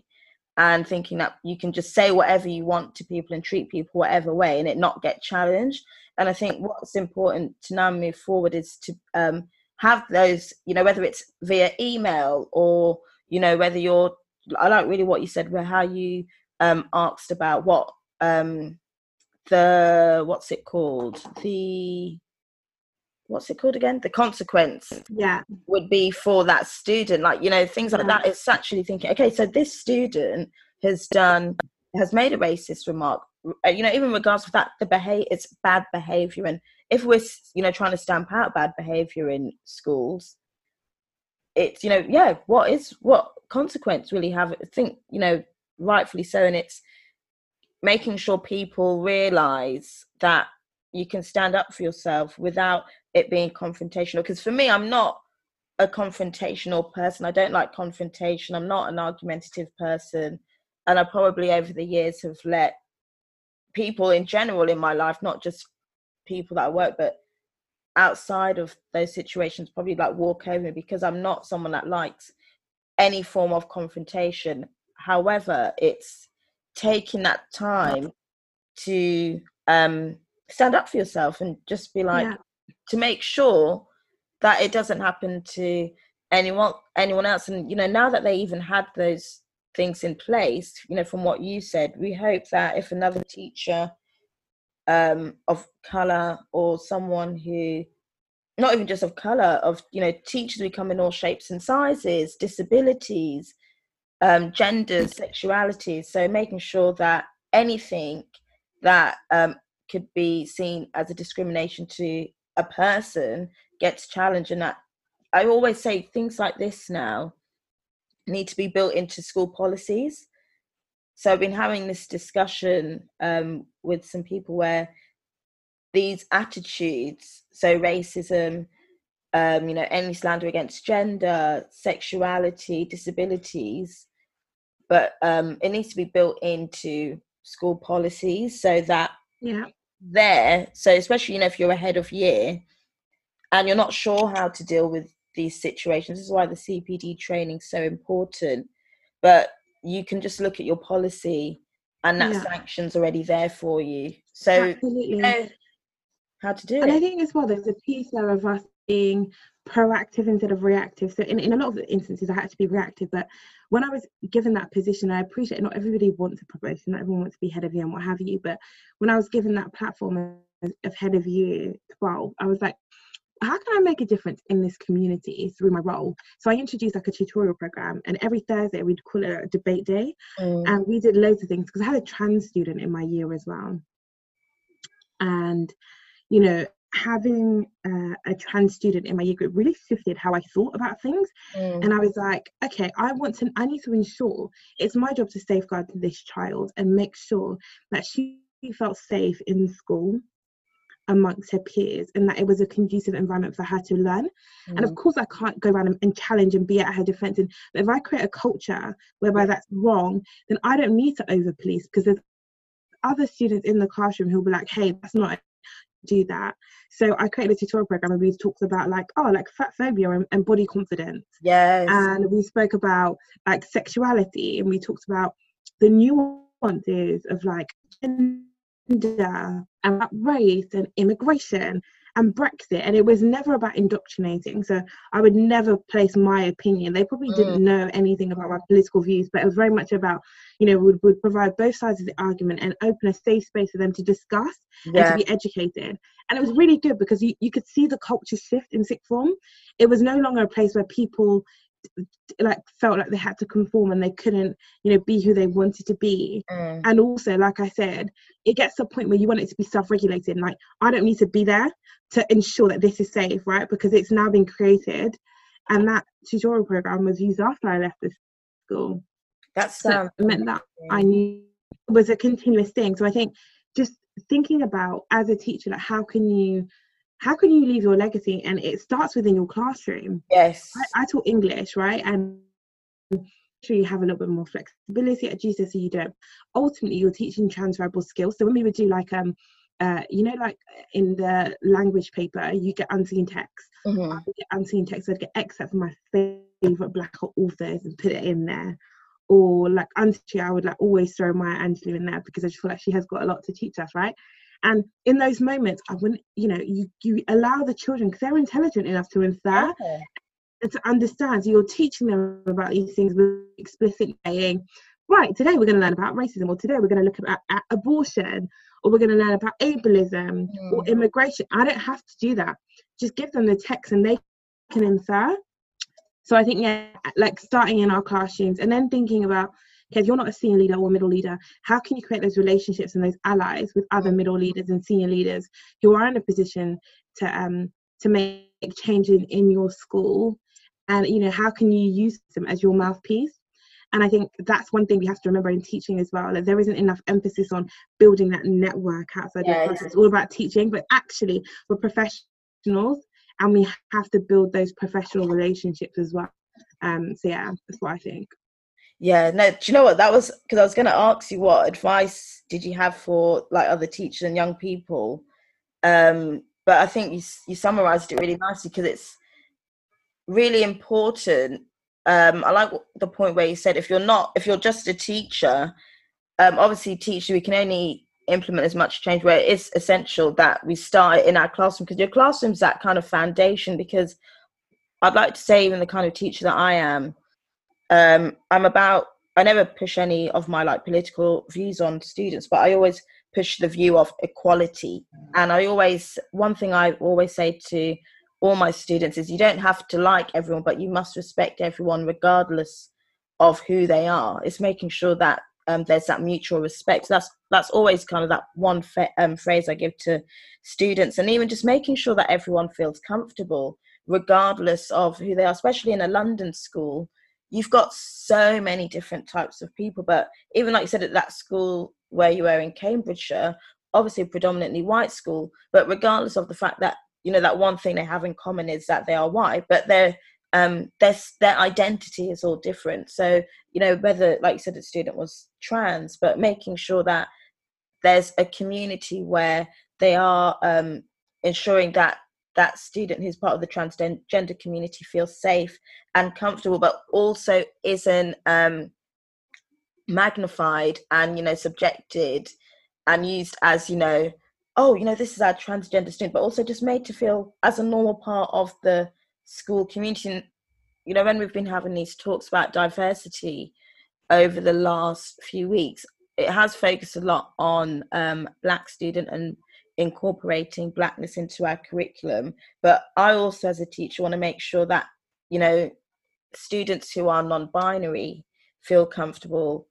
and thinking that you can just say whatever you want to people and treat people whatever way and it not get challenged. And I think what's important to now move forward is to um, have those, you know, whether it's via email or, you know, whether you're, I like really what you said, where how you um, asked about what um, the, what's it called? The, what's it called again? The consequence. Yeah. Would be for that student, like you know, things like yeah. that. It's actually thinking, okay, so this student has done has made a racist remark. Uh, you know, even regards to that, the behavior it's bad behavior, and if we're you know trying to stamp out bad behavior in schools, it's you know, yeah, what is what consequence really have? I think you know, rightfully so, and it's making sure people realize that you can stand up for yourself without it being confrontational. Because for me i'm not a confrontational person. I don't like confrontation. I'm not an argumentative person. And i probably over the years have let people in general in my life not just people that i work but outside of those situations probably like walk over me because i'm not someone that likes any form of confrontation. However it's taking that time to um stand up for yourself and just be like yeah. to make sure that it doesn't happen to anyone anyone else and you know now that they even had those things in place you know from what you said we hope that if another teacher um of color or someone who not even just of color of you know teachers become in all shapes and sizes disabilities um genders sexualities so making sure that anything that um could be seen as a discrimination to a person gets challenged. And that i always say things like this now need to be built into school policies. So i've been having this discussion um, with some people where these attitudes so racism um, you know any slander against gender sexuality disabilities but um, it needs to be built into school policies so that yeah there so especially you know if you're ahead of year and you're not sure how to deal with these situations this is why the cpd training is so important but you can just look at your policy and that yeah. sanctions already there for you so you know how to do and it. And i think as well there's a piece there of us being proactive instead of reactive. So in, in a lot of instances I had to be reactive, but when I was given that position, I appreciate not everybody wants a promotion, not everyone wants to be head of year and what have you. But when I was given that platform of head of year 12, I was like, how can I make a difference in this community through my role? So I introduced like a tutorial program, and every Thursday we'd call it a debate day, mm. and we did loads of things because I had a trans student in my year as well, and you know having uh, a trans student in my year group really shifted how I thought about things. Mm. And I was like, okay, I want to, I need to ensure it's my job to safeguard this child and make sure that she felt safe in school amongst her peers and that it was a conducive environment for her to learn. Mm. And of mm. course, I can't go around and, and, challenge and be at her defense. And but if I create a culture whereby that's wrong, then I don't need to over police because there's other students in the classroom who'll be like, hey, that's not do that. So I created a tutorial program and we talked about like oh like fat phobia and, and body confidence. Yes. And we spoke about like sexuality and we talked about the nuances of like gender and race and immigration and Brexit, and it was never about indoctrinating. So I would never place my opinion. They probably didn't mm. know anything about my political views, but it was very much about, you know, would would provide both sides of the argument and open a safe space for them to discuss yeah. and to be educated. And it was really good because you, you could see the culture shift in sixth form. It was no longer a place where people like felt like they had to conform and they couldn't you know be who they wanted to be. Mm. and also like i said it gets to a point where you want it to be self-regulated like i don't need to be there to ensure that this is safe right? Because it's now been created. And that tutorial program was used after i left the school. That's so um, meant that i knew it was a continuous thing. So i think just thinking about as a teacher like how can you how can you leave your legacy? And it starts within your classroom. Yes. I, I taught English, right? And sure you have a little bit more flexibility at GCSE you don't. Ultimately, you're teaching transferable skills. So when we would do like um uh, you know, like in the language paper, you get unseen text. Mm-hmm. I get unseen text. I'd get excerpt from my favorite black authors and put it in there. Or like Auntie, I would like always throw Maya Angelou in there because I just feel like she has got a lot to teach us, right? And in those moments, I wouldn't, you know, you, you allow the children because they're intelligent enough to infer okay. and to understand. So you're teaching them about these things with explicit saying, right, today we're going to learn about racism, or today we're going to look at, at abortion, or we're going to learn about ableism mm. or immigration. I don't have to do that. just give them the text and they can infer. So I think yeah, like starting in our classrooms and then thinking about okay, if you're not a senior leader or middle leader, how can you create those relationships and those allies with other middle leaders and senior leaders who are in a position to um to make changes in your school? And you know how can you use them as your mouthpiece? And i think that's one thing we have to remember in teaching as well that there isn't enough emphasis on building that network outside yeah, class. it's all about teaching but actually we're professionals and we have to build those professional relationships as well. Um so yeah that's what i think yeah no do you know what that was because i was going to ask you what advice did you have for like other teachers and young people um but i think you you summarized it really nicely because it's really important. Um, I like the point where you said if you're not, if you're just a teacher, um, obviously teacher, we can only implement as much change where it is essential that we start in our classroom because your classroom's that kind of foundation because I'd like to say even the kind of teacher that I am, um, I'm about I never push any of my like political views on students, but I always push the view of equality. And I always one thing I always say to all my students is you don't have to like everyone, but you must respect everyone regardless of who they are. It's making sure that um, there's that mutual respect. So that's that's always kind of that one fa- um, phrase I give to students, and even just making sure that everyone feels comfortable, regardless of who they are. Especially in a London school, you've got so many different types of people. But even like you said at that school where you were in Cambridgeshire, obviously predominantly white school, but regardless of the fact that you know that one thing they have in common is that they are white but their um their their identity is all different so you know whether like you said the student was trans but making sure that there's a community where they are um ensuring that that student who's part of the transgender community feels safe and comfortable but also isn't um magnified and you know subjected and used as you know oh, you know, this is our transgender student, but also just made to feel as a normal part of the school community. And, you know, when we've been having these talks about diversity over the last few weeks, it has focused a lot on um, black student and incorporating blackness into our curriculum. But I also, as a teacher, want to make sure that, you know, students who are non-binary feel comfortable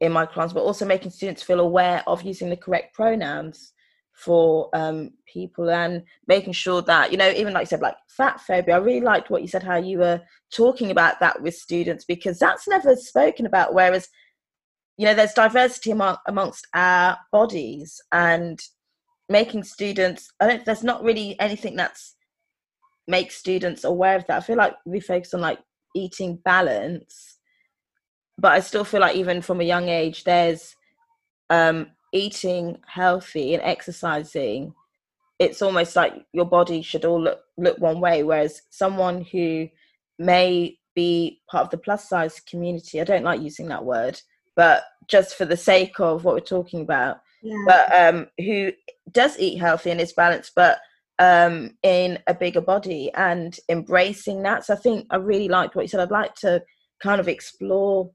in my class, but also making students feel aware of using the correct pronouns for um, people and making sure that you know even like you said like fat phobia i really liked what you said how you were talking about that with students because that's never spoken about whereas you know there's diversity among, amongst our bodies and making students i don't there's not really anything that's makes students aware of that i feel like we focus on like eating balance but i still feel like even from a young age there's um eating healthy and exercising, it's almost like your body should all look, look one way. Whereas someone who may be part of the plus size community, I don't like using that word, but just for the sake of what we're talking about, yeah. but um, who does eat healthy and is balanced, but um, in a bigger body and embracing that. So I think I really liked what you said. I'd like to kind of explore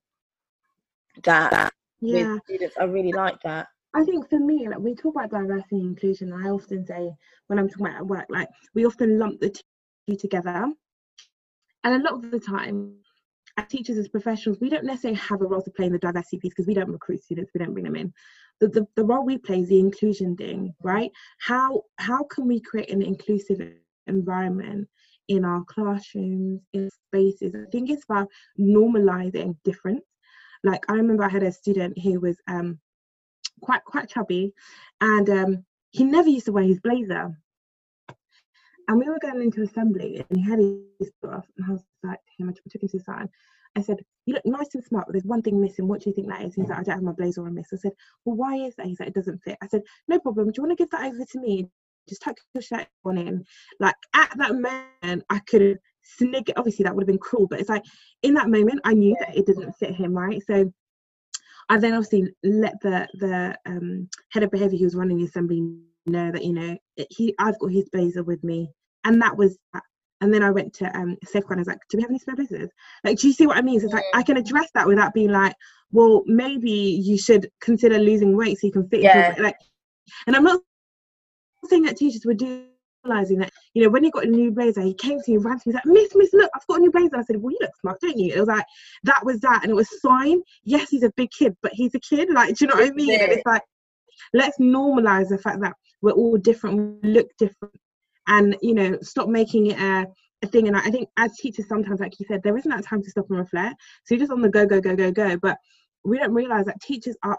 that yeah. I really like that. I think for me, like we talk about diversity and inclusion, I often say when I'm talking about at work, like we often lump the two together. And a lot of the time, as teachers, as professionals, we don't necessarily have a role to play in the diversity piece because we don't recruit students, we don't bring them in. The, the, the role we play is the inclusion thing, right? How how can we create an inclusive environment in our classrooms, in spaces? I think it's about normalizing difference. Like I remember I had a student who was um quite quite chubby, and um, he never used to wear his blazer. And we were going into assembly, and he had his stuff, and I was like to him, I took him to the side. I said, "You look nice and smart, but there's one thing missing. What do you think that is?" He's like, "I don't have my blazer on, miss." I said, "Well, why is that?" He's like, "It doesn't fit." I said, "No problem. Do you want to give that over to me? Just tuck your shirt on in." Like at that moment, I could have snig. Obviously, that would have been cruel, but it's like in that moment, I knew that it didn't fit him, right? So I then obviously let the the um, head of behaviour who was running the assembly know that you know he I've got his blazer with me, and that was that. And then I went to um, Safeguard and I was like, do we have any spare blazers? Like, do you see what I mean? So it's like I can address that without being like, well, maybe you should consider losing weight so you can fit. Yeah. Like, and I'm not saying that teachers would do realizing that you know, when he got a new blazer, he came to me, ran to me, he's like, Miss, Miss, look, I've got a new blazer. I said, Well, you look smart, don't you? It was like, that was that. And it was fine. Yes, he's a big kid, but he's a kid. Like, do you know what I mean? And it's like, let's normalize the fact that we're all different, we look different, and, you know, stop making it a, thing. And I think as teachers, sometimes, like you said, there isn't that time to stop and reflect. So you're just on the go, go, go, go, go. But we don't realize that teachers are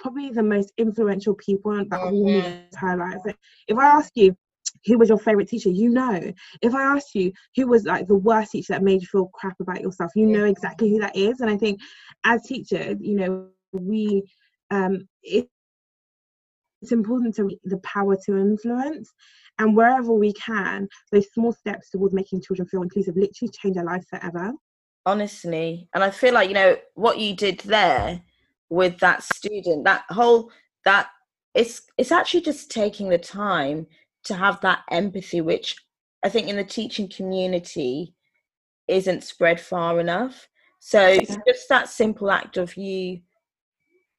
probably the most influential people that mm-hmm. we need to highlight. So if I ask you, who was your favorite teacher you know if i ask you who was like the worst teacher that made you feel crap about yourself you know exactly who that is and i think as teachers you know we um it, it's important to the power to influence. And wherever we can those small steps towards making children feel inclusive literally change their lives forever. Honestly. And i feel like you know what you did there with that student that whole that it's it's actually just taking the time to have that empathy which i think in the teaching community isn't spread far enough. So it's just that simple act of you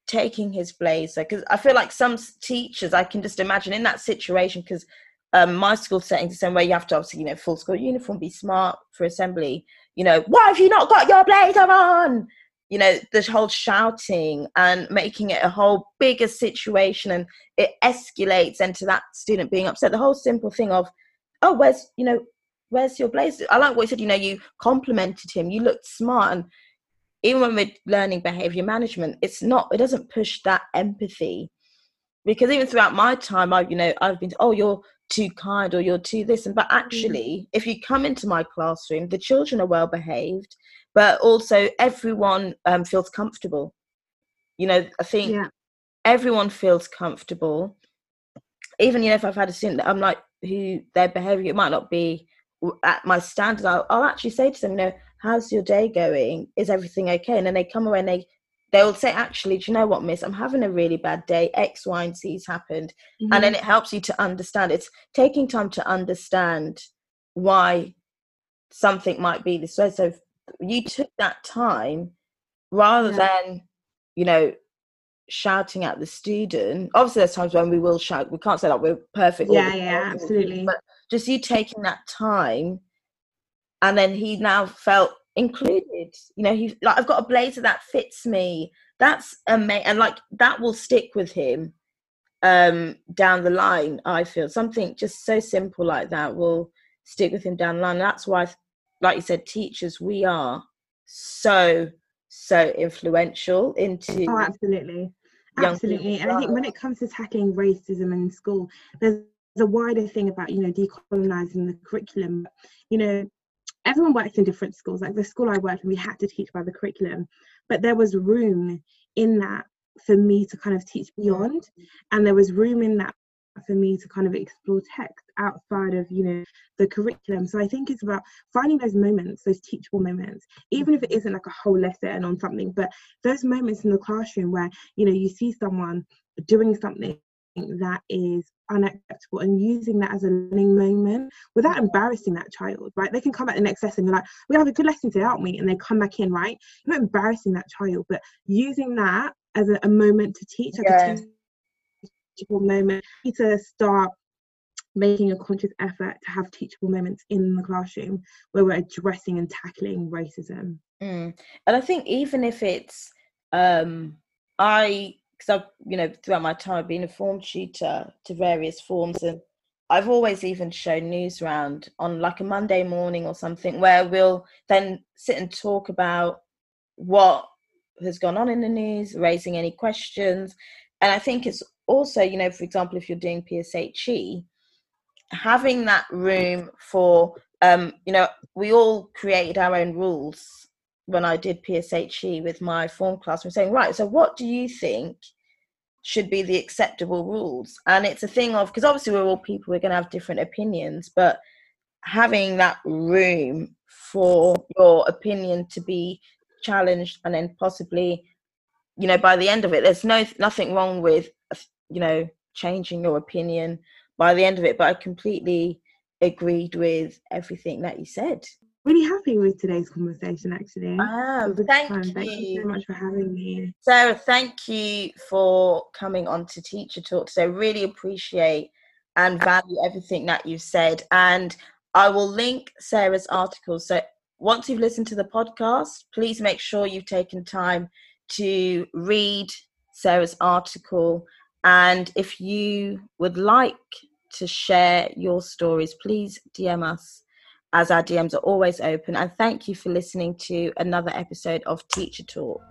taking his blazer because i feel like some teachers i can just imagine in that situation because um, my school setting the same way. You have to obviously you know full school uniform be smart for assembly. You know why have you not got your blazer on you know the whole shouting and making it a whole bigger situation and it escalates into that student being upset. The whole simple thing of oh where's you know where's your blazer? I like what you said you know you complimented him you looked smart and even when we're learning behavior management it's not it doesn't push that empathy because even throughout my time i've you know i've been oh you're too kind or you're too this and but mm. actually if you come into my classroom the children are well behaved but also everyone um, feels comfortable. You know, I think yeah. everyone feels comfortable. Even you know, if I've had a student that I'm like, who their behaviour might not be at my standards, I'll, I'll actually say to them, you know, how's your day going? Is everything okay? And then they come away and they they'll say, actually, do you know what, miss? I'm having a really bad day. X, Y, and Z's happened. Mm-hmm. And then it helps you to understand. It's taking time to understand why something might be this way. So you took that time rather yeah. than you know shouting at the student obviously there's times when we will shout we can't say that we're perfect yeah yeah absolutely but just you taking that time and then he now felt included. You know he like i've got a blazer that fits me. That's amazing and like that will stick with him um down the line i feel. Something just so simple like that will stick with him down the line. That's why like you said, teachers, we are so so influential into oh absolutely. absolutely. And i think when it comes to tackling racism in school there's a wider thing about you know decolonizing the curriculum. You know everyone works in different schools like the school i worked in we had to teach by the curriculum but there was room in that for me to kind of teach beyond and there was room in that for me to kind of explore text outside of you know the curriculum. So i think it's about finding those moments those teachable moments even if it isn't like a whole lesson on something but those moments in the classroom where you know you see someone doing something that is unacceptable and using that as a learning moment without embarrassing that child, right? They can come at the next lesson and be like, we have a good lesson today, aren't we? And they come back in, right? You're not embarrassing that child, but using that as a, a moment to teach, like yeah. a teachable moment. To start making a conscious effort to have teachable moments in the classroom where we're addressing and tackling racism. Mm. And I think even if it's, um, I, because I've, you know, throughout my time, I've been a form tutor to various forms and I've always even shown Newsround on like a Monday morning or something where we'll then sit and talk about what has gone on in the news, raising any questions. And I think it's also, you know, for example, if you're doing PSHE, having that room for, um, you know, we all created our own rules when I did PSHE with my form class. We're saying, right, so what do you think should be the acceptable rules? And it's a thing of, because obviously we're all people, we're going to have different opinions, but having that room for your opinion to be challenged and then possibly you know by the end of it there's no nothing wrong with you know changing your opinion by the end of it but i completely agreed with everything that you said really happy with today's conversation actually um, thank, you. thank you so much for having me sarah thank you for coming on to teacher talk today really appreciate and value everything that you've said. And I will link Sarah's article. So once you've listened to the podcast, please make sure you've taken time to read Sarah's article. And if you would like to share your stories, please DM us as our DMs are always open. And thank you for listening to another episode of Teacher Talk.